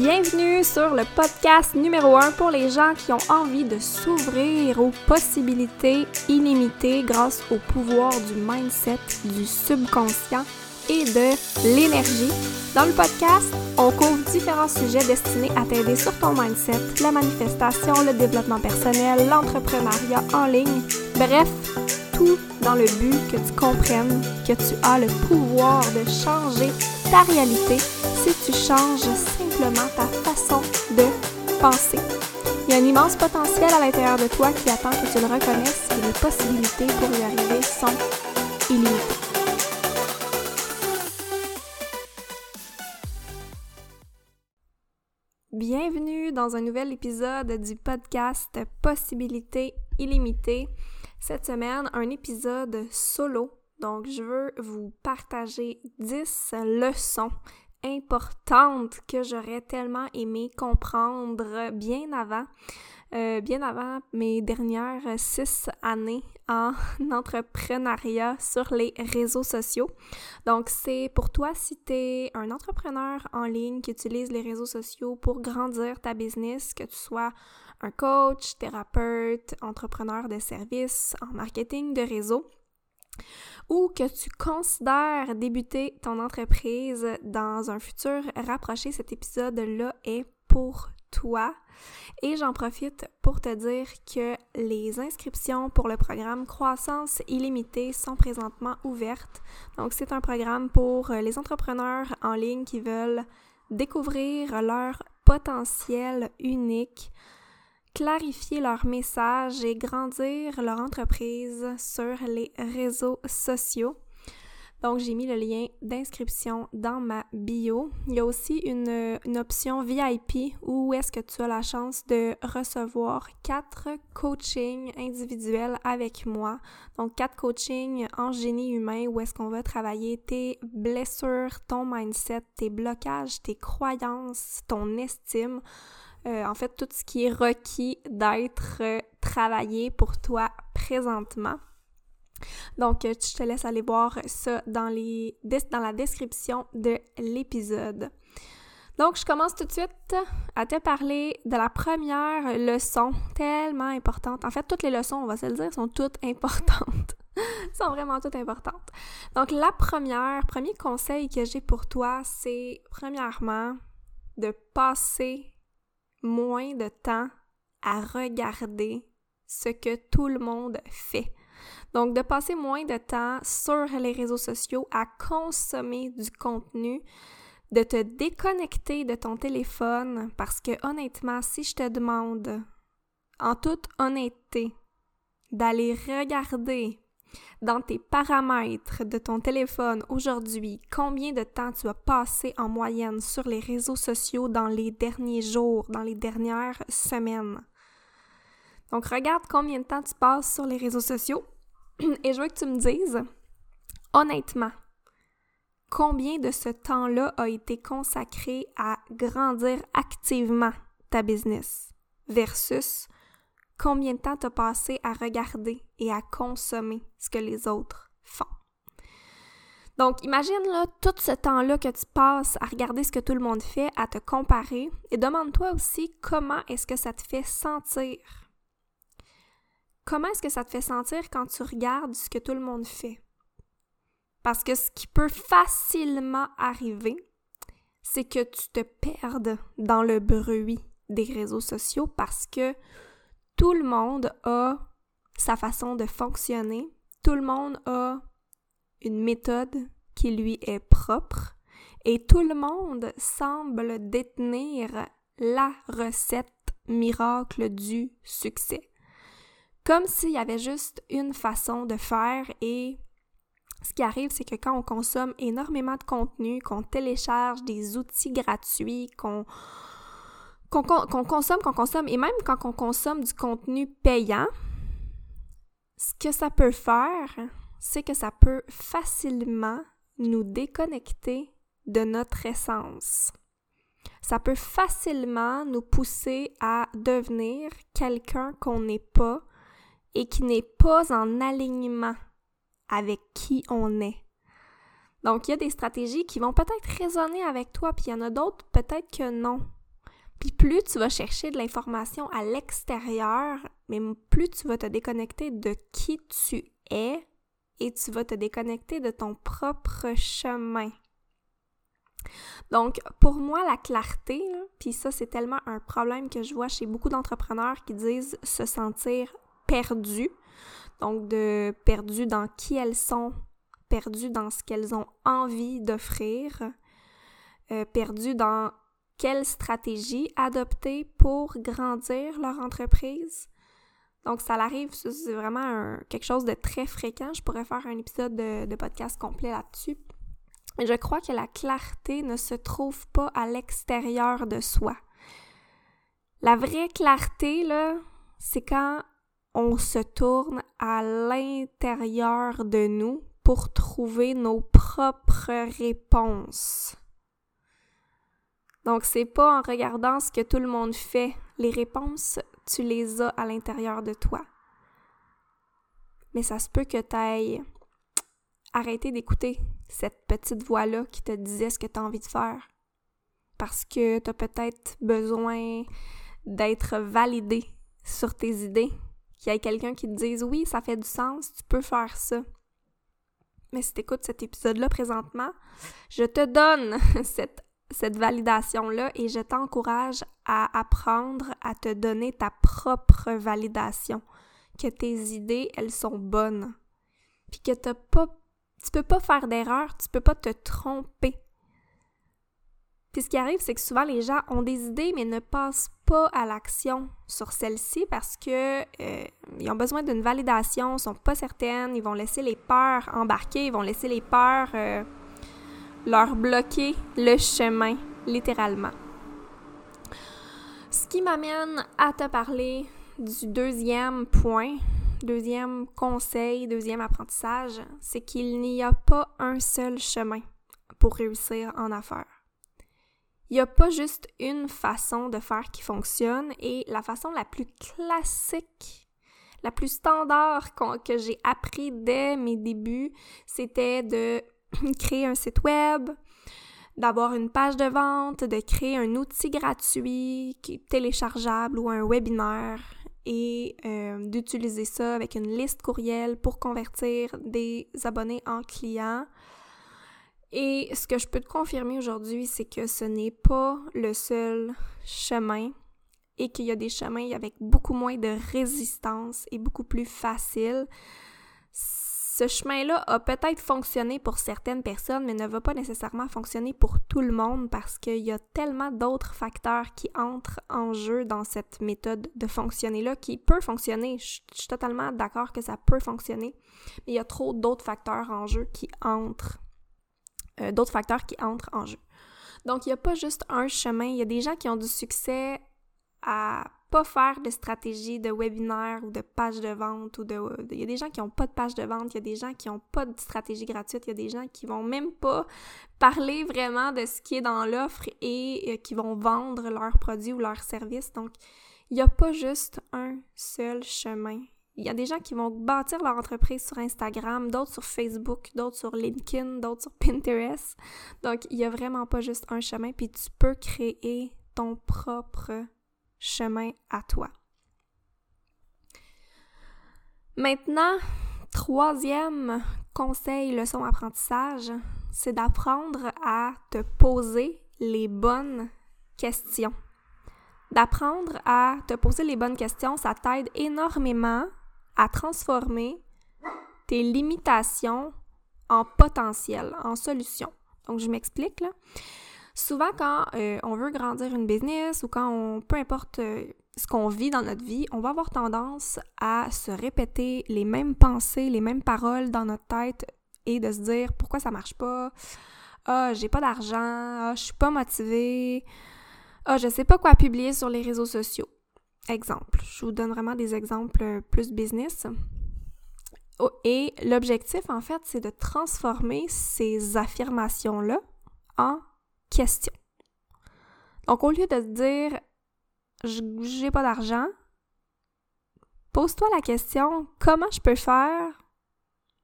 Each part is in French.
Bienvenue sur le podcast numéro 1 pour les gens qui ont envie de s'ouvrir aux possibilités illimitées grâce au pouvoir du mindset, du subconscient et de l'énergie. Dans le podcast, on couvre différents sujets destinés à t'aider sur ton mindset, la manifestation, le développement personnel, l'entrepreneuriat en ligne, bref, tout dans le but que tu comprennes que tu as le pouvoir de changer ta réalité si tu changes ta façon de penser. Il y a un immense potentiel à l'intérieur de toi qui attend que tu le reconnaisses et les possibilités pour y arriver sont illimitées. Bienvenue dans un nouvel épisode du podcast Possibilités illimitées. Cette semaine, un épisode solo. Donc, je veux vous partager 10 leçons importantes que j'aurais tellement aimé comprendre bien avant. Euh, bien avant mes dernières six années en entrepreneuriat sur les réseaux sociaux. Donc, c'est pour toi si tu es un entrepreneur en ligne qui utilise les réseaux sociaux pour grandir ta business, que tu sois un coach, thérapeute, entrepreneur de services, en marketing de réseau ou que tu considères débuter ton entreprise dans un futur rapproché, cet épisode-là est pour toi. Et j'en profite pour te dire que les inscriptions pour le programme Croissance illimitée sont présentement ouvertes. Donc c'est un programme pour les entrepreneurs en ligne qui veulent découvrir leur potentiel unique clarifier leur message et grandir leur entreprise sur les réseaux sociaux. Donc, j'ai mis le lien d'inscription dans ma bio. Il y a aussi une, option VIP où est-ce que tu as la chance de recevoir quatre coachings individuels avec moi. Donc, quatre coachings en génie humain où est-ce qu'on va travailler tes blessures, ton mindset, tes blocages, tes croyances, ton estime euh, en fait, tout ce qui est requis d'être euh, travaillé pour toi présentement. Donc, euh, je te laisse aller voir ça dans, la description de l'épisode. Donc, je commence tout de suite à te parler de la première leçon tellement importante. En fait, toutes les leçons, on va se le dire, sont toutes importantes. sont vraiment toutes importantes. Donc, la première, premier conseil que j'ai pour toi, c'est premièrement de passer moins de temps à regarder ce que tout le monde fait. Donc, de passer moins de temps sur les réseaux sociaux à consommer du contenu, de te déconnecter de ton téléphone parce que honnêtement, si je te demande en toute honnêteté d'aller regarder dans tes paramètres de ton téléphone aujourd'hui, combien de temps tu as passé en moyenne sur les réseaux sociaux dans les derniers jours, dans les dernières semaines? Donc regarde combien de temps tu passes sur les réseaux sociaux et je veux que tu me dises, honnêtement, combien de ce temps-là a été consacré à grandir activement ta business versus combien de temps tu as passé à regarder et à consommer ce que les autres font. Donc, imagine là, tout ce temps-là que tu passes à regarder ce que tout le monde fait, à te comparer, et demande-toi aussi comment est-ce que ça te fait sentir. Comment est-ce que ça te fait sentir quand tu regardes ce que tout le monde fait? Parce que ce qui peut facilement arriver, c'est que tu te perdes dans le bruit des réseaux sociaux parce que tout le monde a sa façon de fonctionner, tout le monde a une méthode qui lui est propre et tout le monde semble détenir la recette miracle du succès. Comme s'il y avait juste une façon de faire et ce qui arrive, c'est que quand on consomme énormément de contenu, qu'on télécharge des outils gratuits, qu'on qu'on consomme, qu'on consomme, et même quand on consomme du contenu payant, ce que ça peut faire, c'est que ça peut facilement nous déconnecter de notre essence. Ça peut facilement nous pousser à devenir quelqu'un qu'on n'est pas et qui n'est pas en alignement avec qui on est. Donc, il y a des stratégies qui vont peut-être résonner avec toi, puis il y en a d'autres peut-être que non. Puis plus tu vas chercher de l'information à l'extérieur, mais plus tu vas te déconnecter de qui tu es et tu vas te déconnecter de ton propre chemin. Donc, pour moi, la clarté, puis ça, c'est tellement un problème que je vois chez beaucoup d'entrepreneurs qui disent se sentir perdus. Donc, de perdus dans qui elles sont, perdus dans ce qu'elles ont envie d'offrir, euh, perdus dans quelle stratégie adopter pour grandir leur entreprise. Donc, ça l'arrive, c'est vraiment quelque chose de très fréquent. Je pourrais faire un épisode de, de podcast complet là-dessus. Je crois que la clarté ne se trouve pas à l'extérieur de soi. La vraie clarté, là, c'est quand on se tourne à l'intérieur de nous pour trouver nos propres réponses. Donc, c'est pas en regardant ce que tout le monde fait. Les réponses, tu les as à l'intérieur de toi. Mais ça se peut que tu ailles arrêter d'écouter cette petite voix-là qui te disait ce que tu as envie de faire. Parce que tu as peut-être besoin d'être validé sur tes idées. Qu'il y ait quelqu'un qui te dise oui, ça fait du sens, tu peux faire ça. Mais si tu écoutes cet épisode-là présentement, je te donne cette, cette validation-là et je t'encourage à apprendre à te donner ta propre validation. Que tes idées, elles sont bonnes. Puis que t'as pas tu peux pas faire d'erreur, tu peux pas te tromper. Puis ce qui arrive, c'est que souvent les gens ont des idées mais ne passent pas à l'action sur celles-ci parce que euh, ont besoin d'une validation, sont pas certaines, ils vont laisser les peurs embarquer, ils vont laisser les peurs euh, leur bloquer le chemin, littéralement. Ce qui m'amène à te parler du deuxième point deuxième conseil, deuxième apprentissage, c'est qu'il n'y a pas un seul chemin pour réussir en affaires. Il n'y a pas juste une façon de faire qui fonctionne et la façon la plus classique, la plus standard que j'ai appris dès mes débuts, c'était de créer un site web, d'avoir une page de vente, de créer un outil gratuit qui est téléchargeable ou un webinaire et euh, d'utiliser ça avec une liste courriel pour convertir des abonnés en clients. Et ce que je peux te confirmer aujourd'hui, c'est que ce n'est pas le seul chemin et qu'il y a des chemins avec beaucoup moins de résistance et beaucoup plus facile ce chemin-là a peut-être fonctionné pour certaines personnes, mais ne va pas nécessairement fonctionner pour tout le monde parce qu'il y a tellement d'autres facteurs qui entrent en jeu dans cette méthode de fonctionner-là qui peut fonctionner. Je, suis totalement d'accord que ça peut fonctionner, mais il y a trop d'autres facteurs en jeu qui entrent. Euh, d'autres facteurs qui entrent en jeu. Donc, il n'y a pas juste un chemin. Il y a des gens qui ont du succès à pas faire de stratégie de webinaire ou de page de vente ou de... Il y a des gens qui n'ont pas de page de vente, il y a des gens qui n'ont pas de stratégie gratuite, il y a des gens qui vont même pas parler vraiment de ce qui est dans l'offre et euh, qui vont vendre leurs produits ou leurs services. Donc, il n'y a pas juste un seul chemin. Il y a des gens qui vont bâtir leur entreprise sur Instagram, d'autres sur Facebook, d'autres sur LinkedIn, d'autres sur Pinterest. Donc, il n'y a vraiment pas juste un chemin, puis tu peux créer ton propre chemin à toi. Maintenant, troisième conseil, leçon apprentissage, c'est d'apprendre à te poser les bonnes questions. D'apprendre à te poser les bonnes questions, ça t'aide énormément à transformer tes limitations en potentiel, en solution. Donc, je m'explique là. Souvent, quand euh, on veut grandir une business ou quand on, peu importe euh, ce qu'on vit dans notre vie, on va avoir tendance à se répéter les mêmes pensées, les mêmes paroles dans notre tête et de se dire pourquoi ça marche pas, ah, j'ai pas d'argent, ah, je suis pas motivée, ah, je sais pas quoi publier sur les réseaux sociaux. Exemple, je vous donne vraiment des exemples euh, plus business. Oh, et l'objectif, en fait, c'est de transformer ces affirmations-là en question. Donc, au lieu de te dire j'ai pas d'argent, pose-toi la question comment je peux faire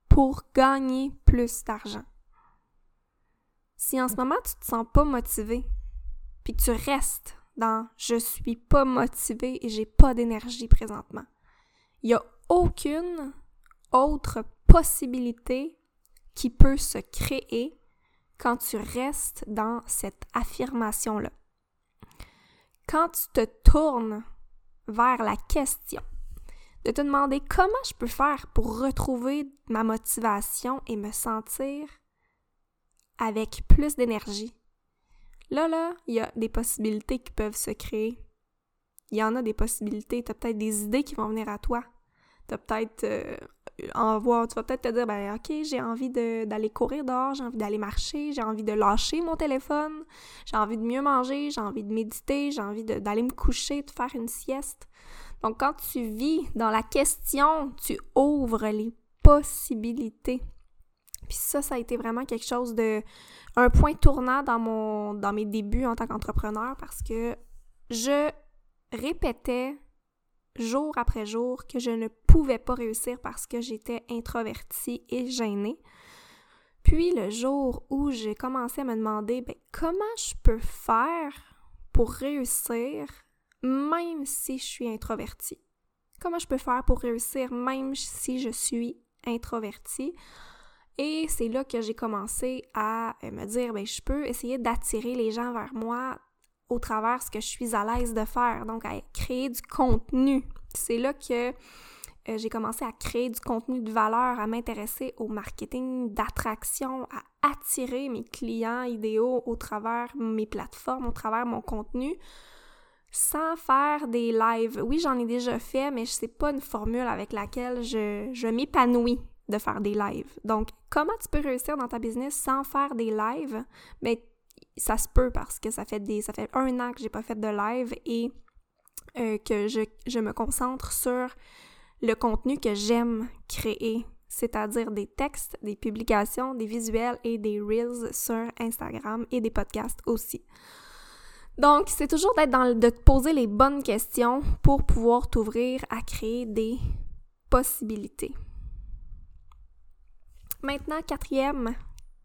pour gagner plus d'argent? Si en ce moment tu te sens pas motivé, puis que tu restes dans je suis pas motivée et j'ai pas d'énergie présentement. Il y a aucune autre possibilité qui peut se créer quand tu restes dans cette affirmation-là. Quand tu te tournes vers la question de te demander comment je peux faire pour retrouver ma motivation et me sentir avec plus d'énergie. Là, là, il y a des possibilités qui peuvent se créer. Il y en a des possibilités. Tu as peut-être des idées qui vont venir à toi. Tu as peut-être euh, en tu vas peut-être te dire, ben ok, j'ai envie d'aller courir dehors, j'ai envie d'aller marcher, j'ai envie de lâcher mon téléphone, j'ai envie de mieux manger, j'ai envie de méditer, j'ai envie d'aller me coucher, de faire une sieste. Donc quand tu vis dans la question, tu ouvres les possibilités. Puis ça, ça a été vraiment quelque chose de un point tournant dans mon dans mes débuts en tant qu'entrepreneur parce que je répétais jour après jour que je ne pouvais pas réussir parce que j'étais introvertie et gênée. Puis le jour où j'ai commencé à me demander ben, comment je peux faire pour réussir même si je suis introvertie? Comment je peux faire pour réussir même si je suis introvertie? Et c'est là que j'ai commencé à me dire, ben, je peux essayer d'attirer les gens vers moi au travers ce que je suis à l'aise de faire, donc à créer du contenu. C'est là que euh, j'ai commencé à créer du contenu de valeur, à m'intéresser au marketing d'attraction, à attirer mes clients idéaux au travers mes plateformes, au travers mon contenu, sans faire des lives. Oui, j'en ai déjà fait, mais c'est pas une formule avec laquelle je, je m'épanouis de faire des lives. Donc, comment tu peux réussir dans ta business sans faire des lives? Ben, ça se peut parce que ça fait des ça fait un an que j'ai pas fait de live et euh, que je, je, me concentre sur le contenu que j'aime créer, c'est-à-dire des textes, des publications, des visuels et des reels sur Instagram et des podcasts aussi. Donc, c'est toujours d'être dans de te poser les bonnes questions pour pouvoir t'ouvrir à créer des possibilités. Maintenant, quatrième,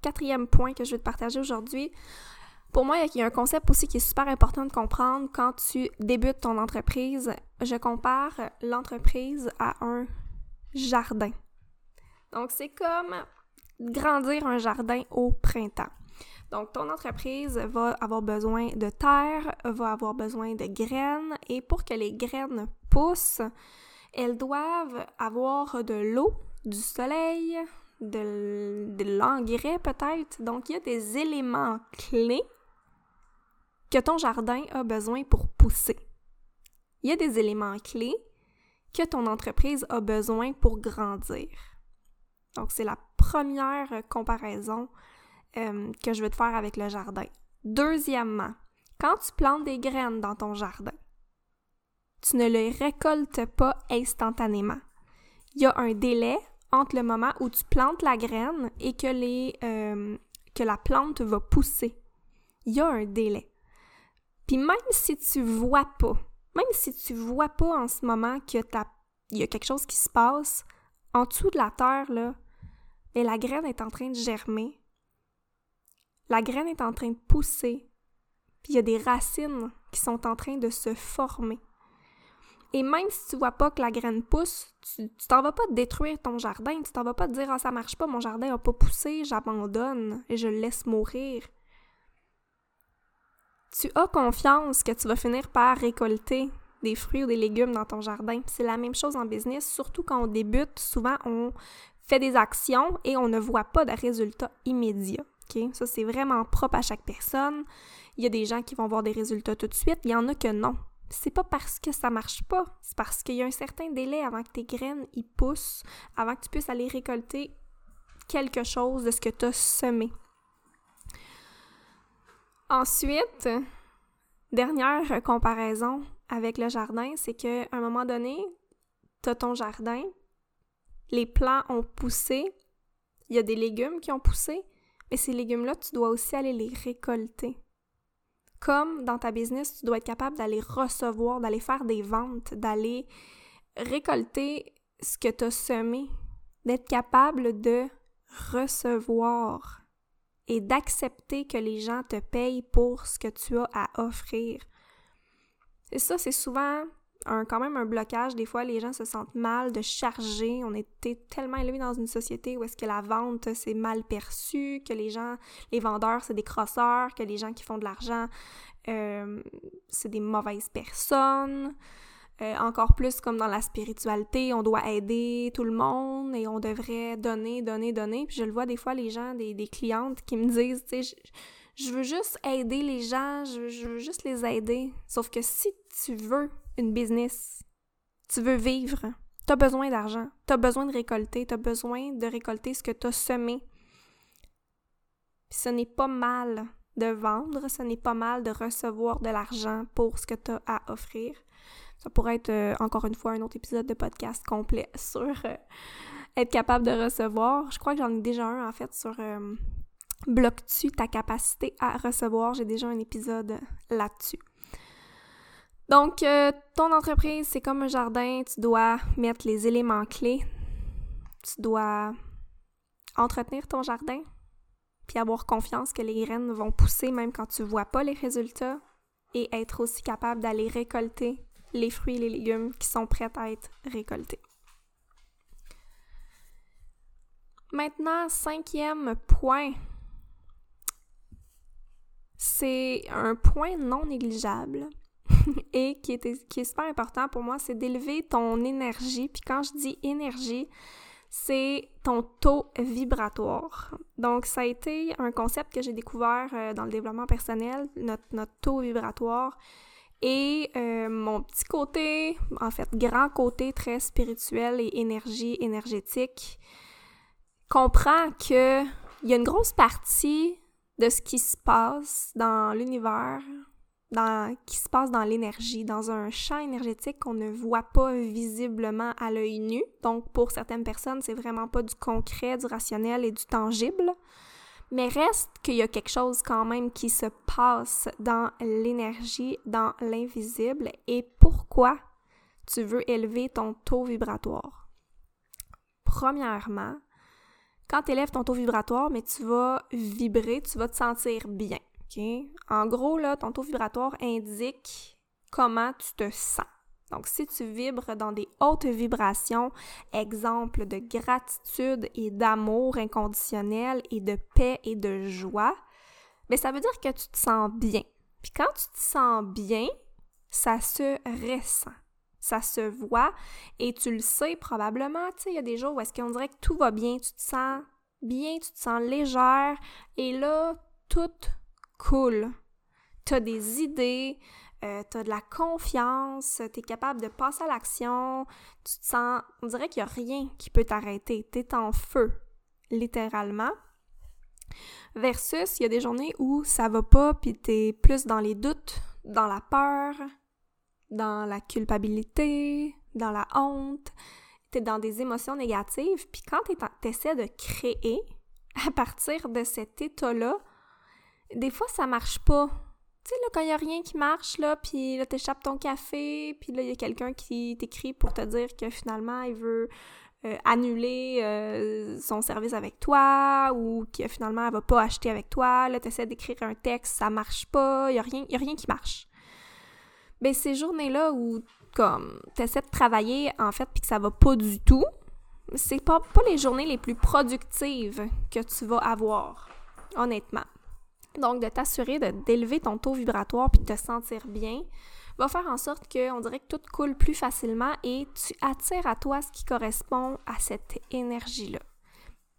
quatrième point que je vais te partager aujourd'hui, pour moi, il y a un concept aussi qui est super important de comprendre quand tu débutes ton entreprise. Je compare l'entreprise à un jardin. Donc, c'est comme grandir un jardin au printemps. Donc, ton entreprise va avoir besoin de terre, va avoir besoin de graines, et pour que les graines poussent, elles doivent avoir de l'eau, du soleil, de, l'engrais peut-être. Donc, il y a des éléments clés que ton jardin a besoin pour pousser. Il y a des éléments clés que ton entreprise a besoin pour grandir. Donc, c'est la première comparaison euh, que je veux te faire avec le jardin. Deuxièmement, quand tu plantes des graines dans ton jardin, tu ne les récoltes pas instantanément. Il y a un délai entre le moment où tu plantes la graine et que, euh, que la plante va pousser. Il y a un délai. Puis même si tu vois pas, même si tu vois pas en ce moment qu'il y a quelque chose qui se passe, en dessous de la terre, là, la graine est en train de germer. La graine est en train de pousser. Puis il y a des racines qui sont en train de se former. Et même si tu vois pas que la graine pousse, tu t'en vas pas détruire ton jardin, tu t'en vas pas dire ah ça marche pas, mon jardin a pas poussé, j'abandonne et je le laisse mourir tu as confiance que tu vas finir par récolter des fruits ou des légumes dans ton jardin. C'est la même chose en business, surtout quand on débute, souvent on fait des actions et on ne voit pas de résultats immédiats. Ça, c'est vraiment propre à chaque personne. Il y a des gens qui vont voir des résultats tout de suite, il y en a que non. C'est pas parce que ça marche pas, c'est parce qu'il y a un certain délai avant que tes graines y poussent, avant que tu puisses aller récolter quelque chose de ce que tu as semé. Ensuite, dernière comparaison avec le jardin, c'est qu'à un moment donné, tu as ton jardin, les plants ont poussé, il y a des légumes qui ont poussé, mais ces légumes-là, tu dois aussi aller les récolter. Comme dans ta business, tu dois être capable d'aller recevoir, d'aller faire des ventes, d'aller récolter ce que tu as semé, d'être capable de recevoir et d'accepter que les gens te payent pour ce que tu as à offrir. Et ça, c'est souvent quand même un blocage. Des fois, les gens se sentent mal de charger. On était tellement élevés dans une société où est-ce que la vente, c'est mal perçu, que les gens, les vendeurs, c'est des crosseurs, que les gens qui font de l'argent, euh, c'est des mauvaises personnes. Euh, encore plus comme dans la spiritualité, on doit aider tout le monde et on devrait donner, donner, donner. Puis je le vois des fois, les gens, des, clientes qui me disent, tu sais, je, veux juste aider les gens, je, je, veux juste les aider. Sauf que si tu veux une business, tu veux vivre, tu as besoin d'argent, tu as besoin de récolter, tu as besoin de récolter ce que tu as semé. Puis ce n'est pas mal de vendre, ce n'est pas mal de recevoir de l'argent pour ce que tu as à offrir. Ça pourrait être euh, encore une fois un autre épisode de podcast complet sur euh, être capable de recevoir. Je crois que j'en ai déjà un en fait sur euh, bloques-tu ta capacité à recevoir? J'ai déjà un épisode là-dessus. Donc, ton entreprise, c'est comme un jardin. Tu dois mettre les éléments clés. Tu dois entretenir ton jardin, puis avoir confiance que les graines vont pousser même quand tu vois pas les résultats et être aussi capable d'aller récolter les fruits et les légumes qui sont prêts à être récoltés. Maintenant, cinquième point. C'est un point non négligeable et qui est, super important pour moi, c'est d'élever ton énergie. Puis quand je dis énergie, c'est ton taux vibratoire. Donc, ça a été un concept que j'ai découvert euh, dans le développement personnel, notre taux vibratoire. Et euh, mon petit côté, en fait, grand côté très spirituel et énergie énergétique, comprend que il y a une grosse partie de ce qui se passe dans l'univers, dans, qui se passe dans l'énergie, dans un champ énergétique qu'on ne voit pas visiblement à l'œil nu. Donc, pour certaines personnes, c'est vraiment pas du concret, du rationnel et du tangible. Mais reste qu'il y a quelque chose quand même qui se passe dans l'énergie, dans l'invisible et pourquoi tu veux élever ton taux vibratoire? Premièrement, quand tu élèves ton taux vibratoire, mais tu vas vibrer, tu vas te sentir bien. En gros, là, ton taux vibratoire indique comment tu te sens. Donc, si tu vibres dans des hautes vibrations, exemple de gratitude et d'amour inconditionnel et de paix et de joie, bien, ça veut dire que tu te sens bien. Puis quand tu te sens bien, ça se ressent, ça se voit et tu le sais probablement, tu il y a des jours où est-ce qu'on dirait que tout va bien, tu te sens bien, tu te sens légère et là, tout coule. Tu as des idées, euh, tu as de la confiance, tu es capable de passer à l'action, tu te sens, on dirait qu'il n'y a rien qui peut t'arrêter, tu es en feu, littéralement. Versus, il y a des journées où ça va pas, puis tu es plus dans les doutes, dans la peur, dans la culpabilité, dans la honte, tu es dans des émotions négatives, puis quand tu essaies de créer à partir de cet état-là, des fois ça marche pas sais, quand il n'y a rien qui marche, là, puis là, t'échappes ton café, puis là, il y a quelqu'un qui t'écrit pour te dire que finalement, il veut euh, annuler euh, son service avec toi, ou que finalement, elle va pas acheter avec toi. Là, t'essaies d'écrire un texte, ça marche pas, il n'y a, rien, a rien qui marche. Ben, ces journées-là où, comme, t'essaies de travailler, en fait, puis que ça va pas du tout, c'est pas, pas les journées les plus productives que tu vas avoir, honnêtement. Donc, de t'assurer d'élever ton taux vibratoire puis de te sentir bien va faire en sorte qu'on dirait que tout coule plus facilement et tu attires à toi ce qui correspond à cette énergie-là.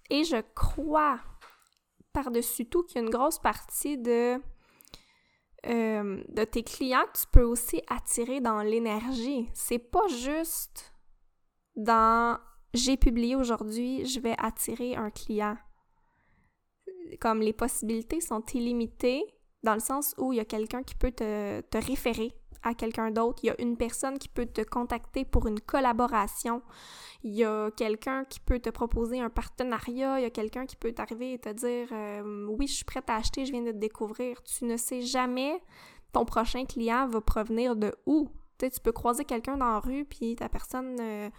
Et je crois par-dessus tout qu'il y a une grosse partie de, euh, de tes clients que tu peux aussi attirer dans l'énergie. C'est pas juste dans j'ai publié aujourd'hui, je vais attirer un client comme les possibilités sont illimitées dans le sens où il y a quelqu'un qui peut te, te référer à quelqu'un d'autre, il y a une personne qui peut te contacter pour une collaboration, il y a quelqu'un qui peut te proposer un partenariat, il y a quelqu'un qui peut t'arriver et te dire euh, oui, je suis prête à acheter, je viens de te découvrir. Tu ne sais jamais ton prochain client va provenir de où. Tu, sais, tu peux croiser quelqu'un dans la rue puis ta personne euh,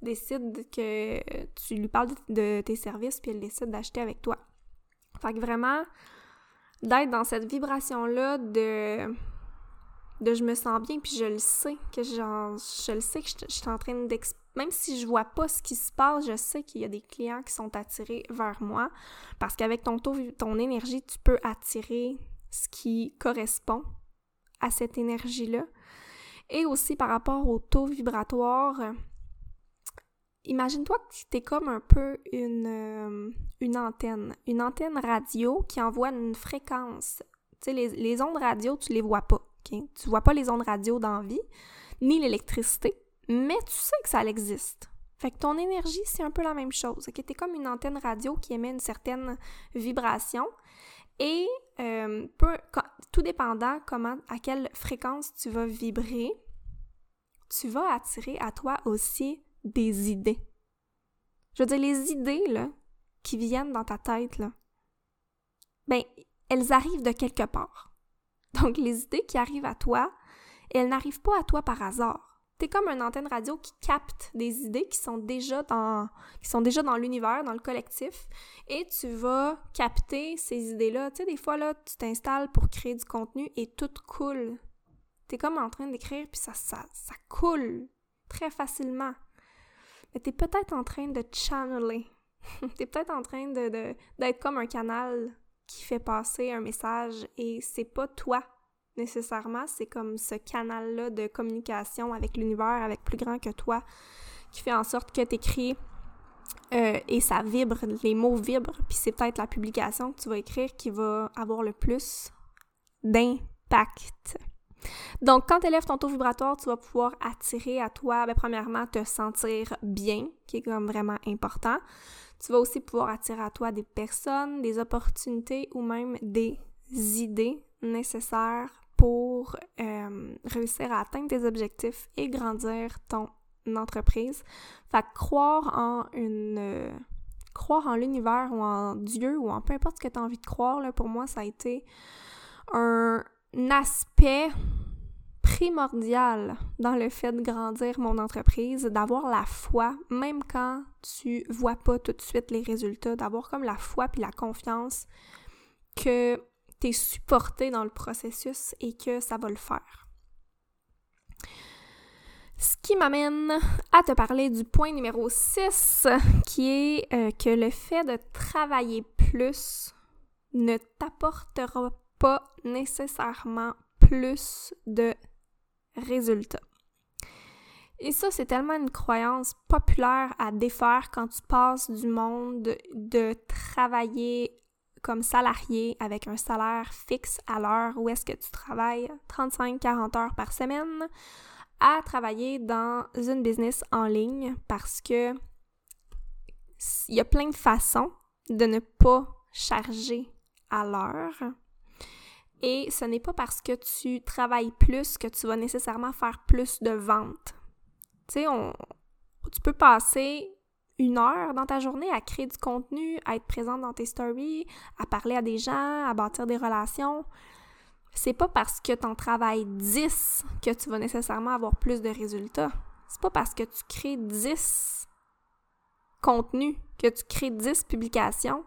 décide que tu lui parles de tes services puis elle décide d'acheter avec toi. Fait que vraiment, d'être dans cette vibration-là de, de je me sens bien, puis je le sais, que je le sais que je, suis en train d'expliquer même si je vois pas ce qui se passe, je sais qu'il y a des clients qui sont attirés vers moi parce qu'avec ton taux, ton énergie, tu peux attirer ce qui correspond à cette énergie-là. Et aussi par rapport au taux vibratoire, imagine-toi que tu es comme un peu une, euh, une antenne, une antenne radio qui envoie une fréquence. Tu sais, les, ondes radio, tu les vois pas. Okay? Tu vois pas les ondes radio dans vie, ni l'électricité, mais tu sais que ça existe. Fait que ton énergie, c'est un peu la même chose. Tu es comme une antenne radio qui émet une certaine vibration. Et euh, tout dépendant comment, à quelle fréquence tu vas vibrer, tu vas attirer à toi aussi des idées. Je veux dire, les idées, là, qui viennent dans ta tête, là, ben, elles arrivent de quelque part. Donc, les idées qui arrivent à toi, elles n'arrivent pas à toi par hasard comme une antenne radio qui capte des idées qui sont déjà dans, déjà dans l'univers, dans le collectif, et tu vas capter ces idées-là. Tu sais, des fois, tu t'installes pour créer du contenu et tout coule. es comme en train d'écrire, puis ça, ça, ça coule très facilement. Mais es peut-être en train de channeler. es peut-être en train de, d'être comme un canal qui fait passer un message et c'est pas toi nécessairement, c'est comme ce canal-là de communication avec l'univers, avec plus grand que toi, qui fait en sorte que tu écris euh, et ça vibre, les mots vibrent, puis c'est peut-être la publication que tu vas écrire qui va avoir le plus d'impact. Donc, quand tu élèves ton taux vibratoire, tu vas pouvoir attirer à toi, ben, premièrement, te sentir bien, qui est comme vraiment important. Tu vas aussi pouvoir attirer à toi des personnes, des opportunités ou même des idées nécessaires pour euh, réussir à atteindre tes objectifs et grandir ton entreprise. Fait croire en une... Euh, croire en l'univers ou en Dieu ou en peu importe ce que tu as envie de croire, là, pour moi, ça a été un aspect primordial dans le fait de grandir mon entreprise, d'avoir la foi, même quand tu vois pas tout de suite les résultats, d'avoir comme la foi puis la confiance que t'es supporté dans le processus et que ça va le faire. Ce qui m'amène à te parler du point numéro 6, qui est euh, que le fait de travailler plus ne t'apportera pas nécessairement plus de résultats. Et ça, c'est tellement une croyance populaire à défaire quand tu passes du monde de travailler comme salarié avec un salaire fixe à l'heure où est-ce que tu travailles 35-40 heures par semaine à travailler dans une business en ligne parce que il y a plein de façons de ne pas charger à l'heure. Et ce n'est pas parce que tu travailles plus que tu vas nécessairement faire plus de ventes. Tu sais, tu peux passer une heure dans ta journée à créer du contenu, à être présente dans tes stories, à parler à des gens, à bâtir des relations. C'est pas parce que tu en travailles 10 que tu vas nécessairement avoir plus de résultats. C'est pas parce que tu crées 10 contenus, que tu crées 10 publications,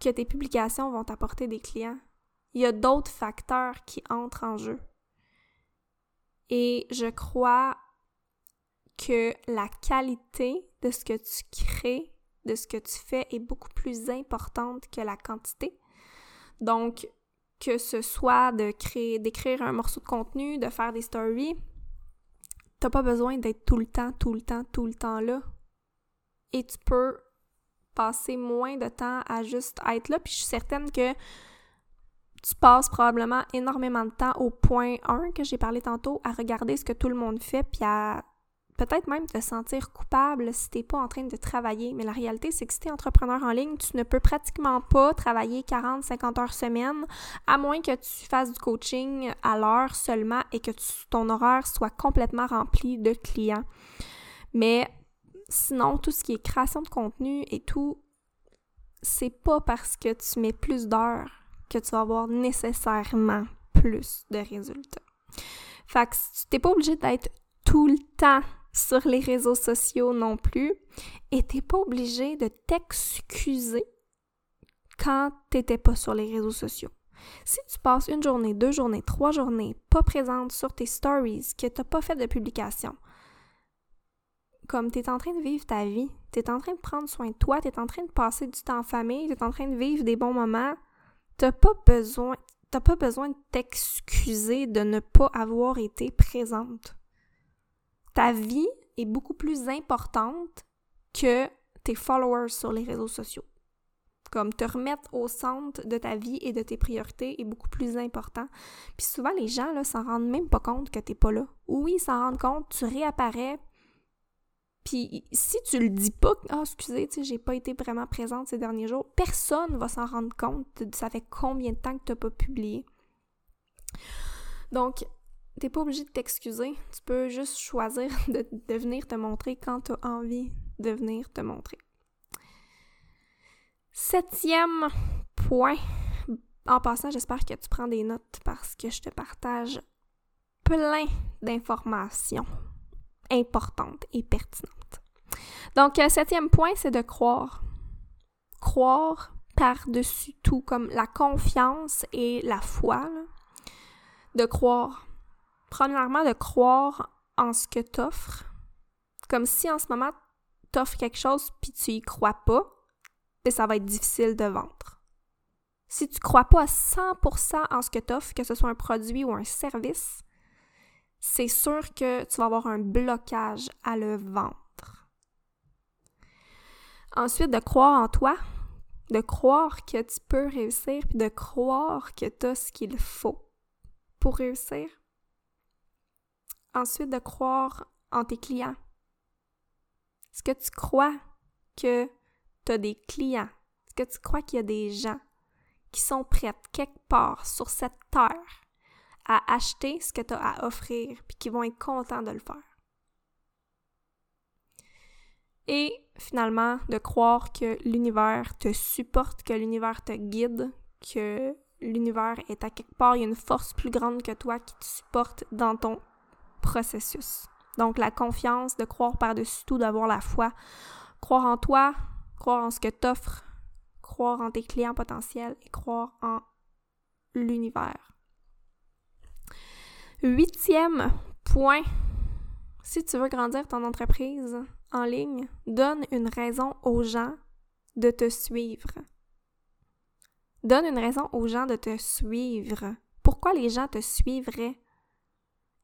que tes publications vont t'apporter des clients. Il y a d'autres facteurs qui entrent en jeu. Et je crois que la qualité de ce que tu crées, de ce que tu fais est beaucoup plus importante que la quantité. Donc, que ce soit de créer, d'écrire un morceau de contenu, de faire des stories, t'as pas besoin d'être tout le temps, tout le temps, tout le temps là. Et tu peux passer moins de temps à juste être là. Puis je suis certaine que tu passes probablement énormément de temps au point 1 que j'ai parlé tantôt, à regarder ce que tout le monde fait, puis à peut-être même te sentir coupable si t'es pas en train de travailler. Mais la réalité, c'est que si t'es entrepreneur en ligne, tu ne peux pratiquement pas travailler 40, 50 heures semaine, à moins que tu fasses du coaching à l'heure seulement et que ton horaire soit complètement rempli de clients. Mais sinon, tout ce qui est création de contenu et tout, c'est pas parce que tu mets plus d'heures que tu vas avoir nécessairement plus de résultats. Fait que t'es pas obligé d'être tout le temps sur les réseaux sociaux non plus. Et t'es pas obligé de t'excuser quand t'étais pas sur les réseaux sociaux. Si tu passes une journée, deux journées, trois journées pas présente sur tes stories, que tu n'as pas fait de publication, comme tu es en train de vivre ta vie, tu es en train de prendre soin de toi, tu es en train de passer du temps en famille, tu es en train de vivre des bons moments, tu pas besoin t'as pas besoin de t'excuser de ne pas avoir été présente. Ta vie est beaucoup plus importante que tes followers sur les réseaux sociaux. Comme te remettre au centre de ta vie et de tes priorités est beaucoup plus important. Puis souvent, les gens là, s'en rendent même pas compte que t'es pas là. Oui, ils s'en rendent compte, tu réapparais. Puis si tu le dis pas, ah, excusez, tu j'ai pas été vraiment présente ces derniers jours, personne va s'en rendre compte. Ça fait combien de temps que t'as pas publié. Donc, t'es pas obligé de t'excuser. Tu peux juste choisir de, de venir te montrer quand tu as envie de venir te montrer. Septième point. En passant, j'espère que tu prends des notes parce que je te partage plein d'informations importantes et pertinentes. Donc, septième point, c'est de croire. Croire par-dessus tout, comme la confiance et la foi. De croire. Premièrement, de croire en ce que tu offres. Comme si en ce moment, tu offres quelque chose puis tu y crois pas, ça va être difficile de vendre. Si tu crois pas à 100% en ce que tu offres, que ce soit un produit ou un service, c'est sûr que tu vas avoir un blocage à le vendre. Ensuite, de croire en toi, de croire que tu peux réussir, puis de croire que tu as ce qu'il faut pour réussir. Ensuite, de croire en tes clients. Est-ce que tu crois que des clients? Est-ce que tu crois qu'il y a des gens qui sont prêts quelque part sur cette terre à acheter ce que tu as à offrir puis qui vont être contents de le faire? Et finalement, de croire que l'univers te supporte, que l'univers te guide, que l'univers est à quelque part, il y a une force plus grande que toi qui te supporte dans ton processus. Donc la confiance, de croire par-dessus tout, d'avoir la foi, croire en toi, croire en ce que t'offres, croire en tes clients potentiels et croire en l'univers. Huitième point, si tu veux grandir ton entreprise en ligne, donne une raison aux gens de te suivre. Donne une raison aux gens de te suivre. Pourquoi les gens te suivraient?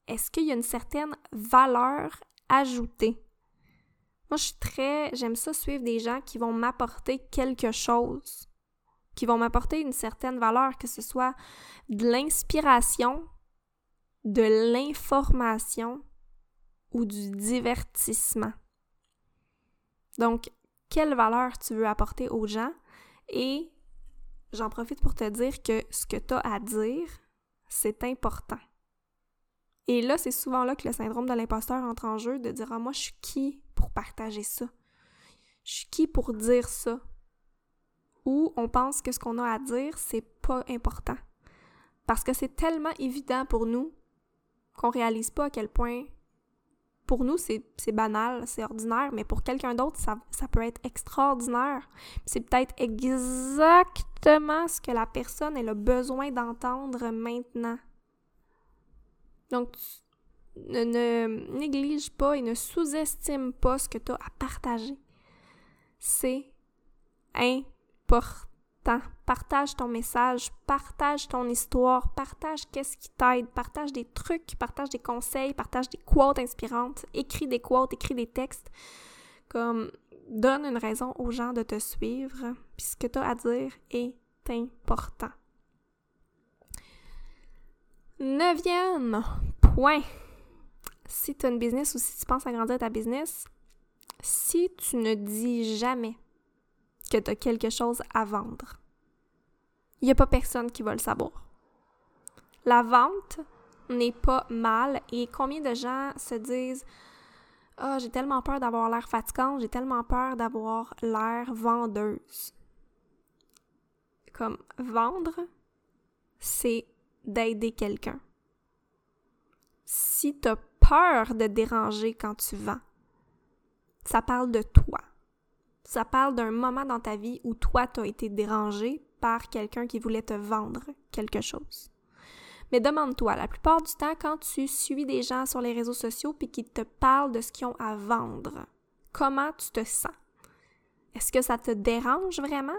Est-ce qu'il y a une certaine valeur ajoutée? Moi, je suis très. J'aime ça suivre des gens qui vont m'apporter quelque chose, qui vont m'apporter une certaine valeur, que ce soit de l'inspiration, de l'information ou du divertissement. Donc, quelle valeur tu veux apporter aux gens? Et j'en profite pour te dire que ce que tu as à dire, c'est important. Et là, c'est souvent là que le syndrome de l'imposteur entre en jeu, de dire Ah, moi, je suis qui pour partager ça? Je suis qui pour dire ça? Ou on pense que ce qu'on a à dire, c'est pas important. Parce que c'est tellement évident pour nous qu'on réalise pas à quel point pour nous, c'est banal, c'est ordinaire, mais pour quelqu'un d'autre, ça, ça, peut être extraordinaire. C'est peut-être exactement ce que la personne elle a besoin d'entendre maintenant. Donc, ne, néglige pas et ne sous-estime pas ce que tu as à partager. C'est important. Partage ton message, partage ton histoire, partage qu'est-ce qui t'aide, partage des trucs, partage des conseils, partage des quotes inspirantes, écris des quotes, écris des textes. Comme donne une raison aux gens de te suivre, puis ce que tu as à dire est important. Neuvième point. Si tu as une business ou si tu penses agrandir ta business, si tu ne dis jamais que tu as quelque chose à vendre, il n'y a pas personne qui va le savoir. La vente n'est pas mal et combien de gens se disent Ah, j'ai tellement peur d'avoir l'air fatigante, j'ai tellement peur d'avoir l'air vendeuse. Comme vendre, c'est d'aider quelqu'un. Si tu as peur de déranger quand tu vends, ça parle de toi. Ça parle d'un moment dans ta vie où toi, tu as été dérangé par quelqu'un qui voulait te vendre quelque chose. Mais demande-toi, la plupart du temps, quand tu suis des gens sur les réseaux sociaux puis qui te parlent de ce qu'ils ont à vendre, comment tu te sens? Est-ce que ça te dérange vraiment?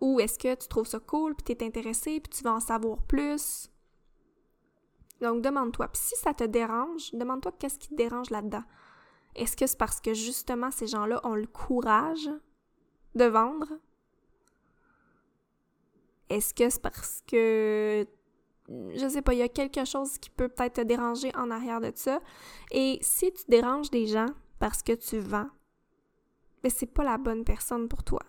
Ou est-ce que tu trouves ça cool, puis tu es intéressé, puis tu veux en savoir plus? Donc, demande-toi. Puis si ça te dérange, demande-toi qu'est-ce qui te dérange là-dedans. Est-ce que c'est parce que justement ces gens-là ont le courage de vendre? Est-ce que c'est parce que je sais pas, il y a quelque chose qui peut peut-être te déranger en arrière de ça? Et si tu déranges des gens parce que tu vends, mais ben, c'est pas la bonne personne pour toi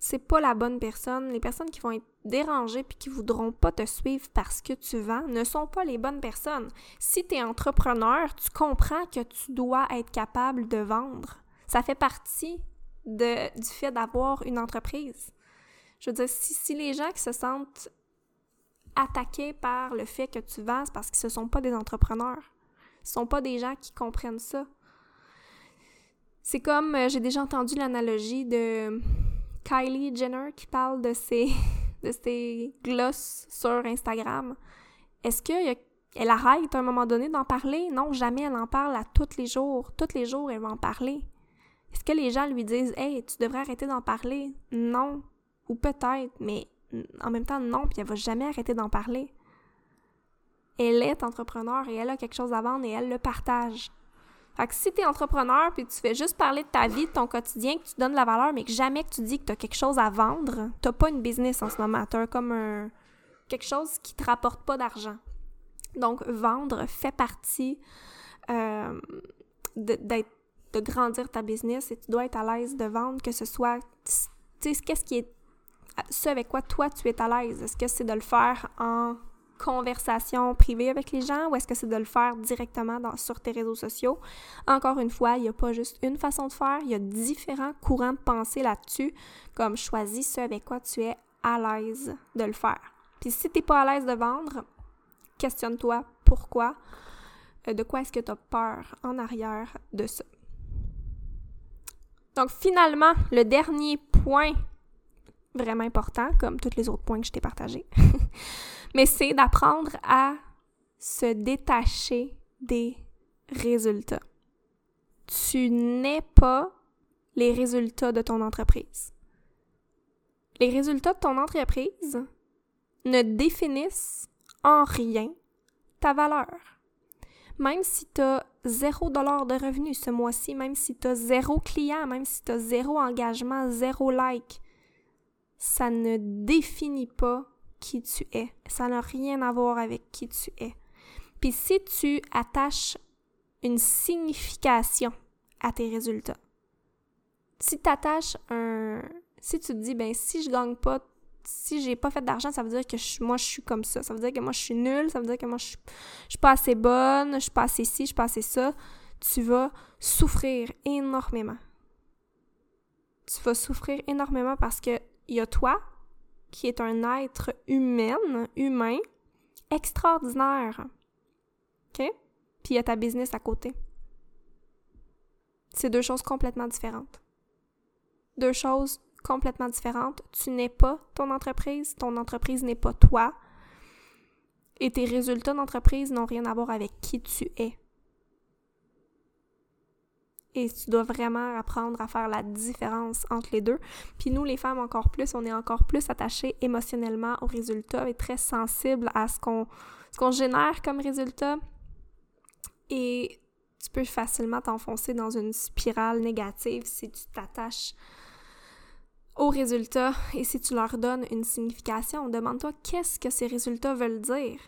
c'est pas la bonne personne. Les personnes qui vont être dérangées puis qui voudront pas te suivre parce que tu vends ne sont pas les bonnes personnes. Si tu es entrepreneur, tu comprends que tu dois être capable de vendre. Ça fait partie du fait d'avoir une entreprise. Je veux dire, si, si, les gens qui se sentent attaqués par le fait que tu vends, c'est parce qu'ils ne sont pas des entrepreneurs. Ce sont pas des gens qui comprennent ça. C'est comme, euh, j'ai déjà entendu l'analogie de Kylie Jenner qui parle de ses, de ses glosses sur Instagram. Est-ce qu'elle arrête à un moment donné d'en parler? Non, jamais elle en parle à tous les jours. Tous les jours, elle va en parler. Est-ce que les gens lui disent Hey, tu devrais arrêter d'en parler? Non. Ou peut-être, mais en même temps, non, puis elle va jamais arrêter d'en parler. Elle est entrepreneur et elle a quelque chose à vendre et elle le partage. Fait que si tu es entrepreneur puis tu fais juste parler de ta vie, de ton quotidien, que tu donnes de la valeur, mais que jamais que tu dis que tu as quelque chose à vendre, t'as pas une business en ce moment. Tu comme un, quelque chose qui te rapporte pas d'argent. Donc, vendre fait partie euh, de, de grandir ta business et tu dois être à l'aise de vendre, que ce soit, tu sais, qu'est-ce qui est, ce avec quoi toi tu es à l'aise? Est-ce que c'est de le faire en conversation privée avec les gens ou est-ce que c'est de le faire directement sur tes réseaux sociaux? Encore une fois, il n'y a pas juste une façon de faire, il y a différents courants de pensée là-dessus, comme choisis ce avec quoi tu es à l'aise de le faire. Puis si tu n'es pas à l'aise de vendre, questionne-toi pourquoi, euh, de quoi est-ce que tu as peur en arrière de ça. Donc finalement, le dernier point vraiment important, comme tous les autres points que je t'ai partagés, mais c'est d'apprendre à se détacher des résultats. Tu n'es pas les résultats de ton entreprise. Les résultats de ton entreprise ne définissent en rien ta valeur. Même si tu as zéro dollar de revenus ce mois-ci, même si tu as zéro client, même si tu as zéro engagement, zéro like, ça ne définit pas qui tu es. Ça n'a rien à voir avec qui tu es. Puis si tu attaches une signification à tes résultats, si tu attaches un... Si tu te dis, ben si je gagne pas, si j'ai pas fait d'argent, ça veut dire que moi je suis comme ça. Ça veut dire que moi je suis nulle, ça veut dire que moi je, suis pas assez bonne, je suis pas assez ci, je suis pas assez ça. Tu vas souffrir énormément. Tu vas souffrir énormément parce que il y a toi, qui est un être humain, humain, extraordinaire. OK? Puis il y a ta business à côté. C'est deux choses complètement différentes. Deux choses complètement différentes. Tu n'es pas ton entreprise, ton entreprise n'est pas toi. Et tes résultats d'entreprise n'ont rien à voir avec qui tu es. Et tu dois vraiment apprendre à faire la différence entre les deux. Puis nous, les femmes, encore plus, on est encore plus attachées émotionnellement aux résultats et très sensibles à ce qu'on génère comme résultat. Et tu peux facilement t'enfoncer dans une spirale négative si tu t'attaches aux résultats et si tu leur donnes une signification. Demande-toi qu'est-ce que ces résultats veulent dire?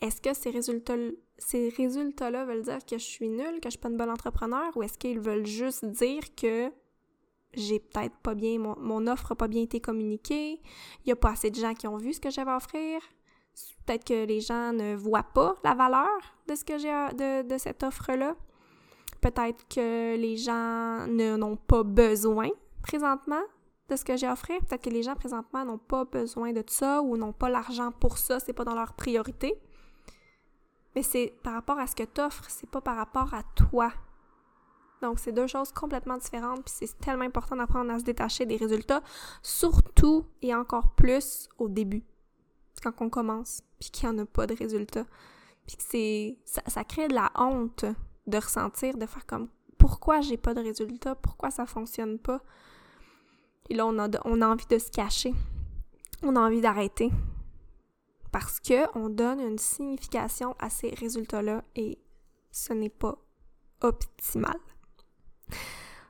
Est-ce que ces résultats ces résultats-là veulent dire que je suis nulle, que je suis pas une bonne entrepreneur, ou est-ce qu'ils veulent juste dire que j'ai peut-être pas bien, mon, offre n'a pas bien été communiquée, il y a pas assez de gens qui ont vu ce que j'avais à offrir, peut-être que les gens ne voient pas la valeur de ce que j'ai de cette offre-là, peut-être que les gens n'ont pas besoin présentement de ce que j'ai offert, peut-être que les gens présentement n'ont pas besoin de ça ou n'ont pas l'argent pour ça, c'est pas dans leur priorité. Mais c'est par rapport à ce que tu offres, c'est pas par rapport à toi. Donc, c'est deux choses complètement différentes, puis c'est tellement important d'apprendre à se détacher des résultats, surtout et encore plus au début, quand on commence, puis qu'il n'y en a pas de résultats. Puis c'est... Ça, ça crée de la honte de ressentir, de faire comme pourquoi j'ai pas de résultats, pourquoi ça fonctionne pas? Et là, on a, on a envie de se cacher. On a envie d'arrêter. Parce que on donne une signification à ces résultats-là et ce n'est pas optimal.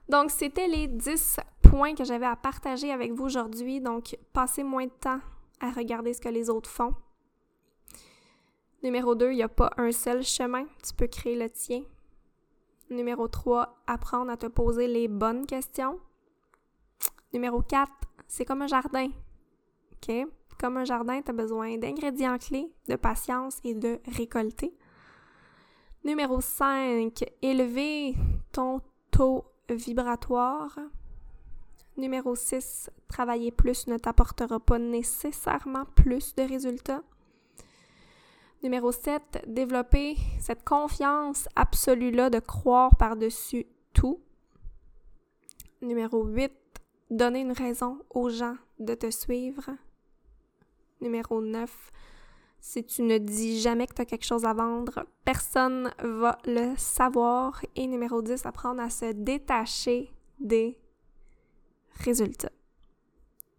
Donc, c'était les 10 points que j'avais à partager avec vous aujourd'hui. Donc, passez moins de temps à regarder ce que les autres font. Numéro 2, il n'y a pas un seul chemin. Tu peux créer le tien. Numéro 3, apprendre à te poser les bonnes questions. Numéro 4, c'est comme un jardin. OK? Comme un jardin, tu as besoin d'ingrédients clés, de patience et de récolter. Numéro 5, élever ton taux vibratoire. Numéro 6, travailler plus ne t'apportera pas nécessairement plus de résultats. Numéro 7, développer cette confiance absolue-là de croire par-dessus tout. Numéro 8, donner une raison aux gens de te suivre. Numéro 9, si tu ne dis jamais que tu as quelque chose à vendre, personne va le savoir. Et numéro 10, apprendre à se détacher des résultats.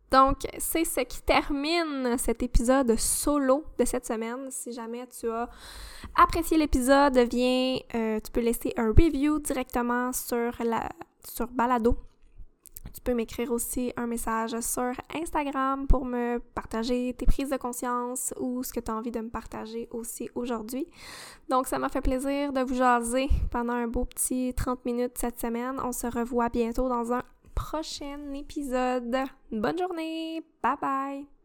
Donc, c'est ce qui termine cet épisode solo de cette semaine. Si jamais tu as apprécié l'épisode, viens, euh, tu peux laisser un review directement sur, la, sur Balado tu peux m'écrire aussi un message sur Instagram pour me partager tes prises de conscience ou ce que tu as envie de me partager aussi aujourd'hui. Donc, ça m'a fait plaisir de vous jaser pendant un beau petit 30 minutes cette semaine. On se revoit bientôt dans un prochain épisode. Bonne journée! Bye bye!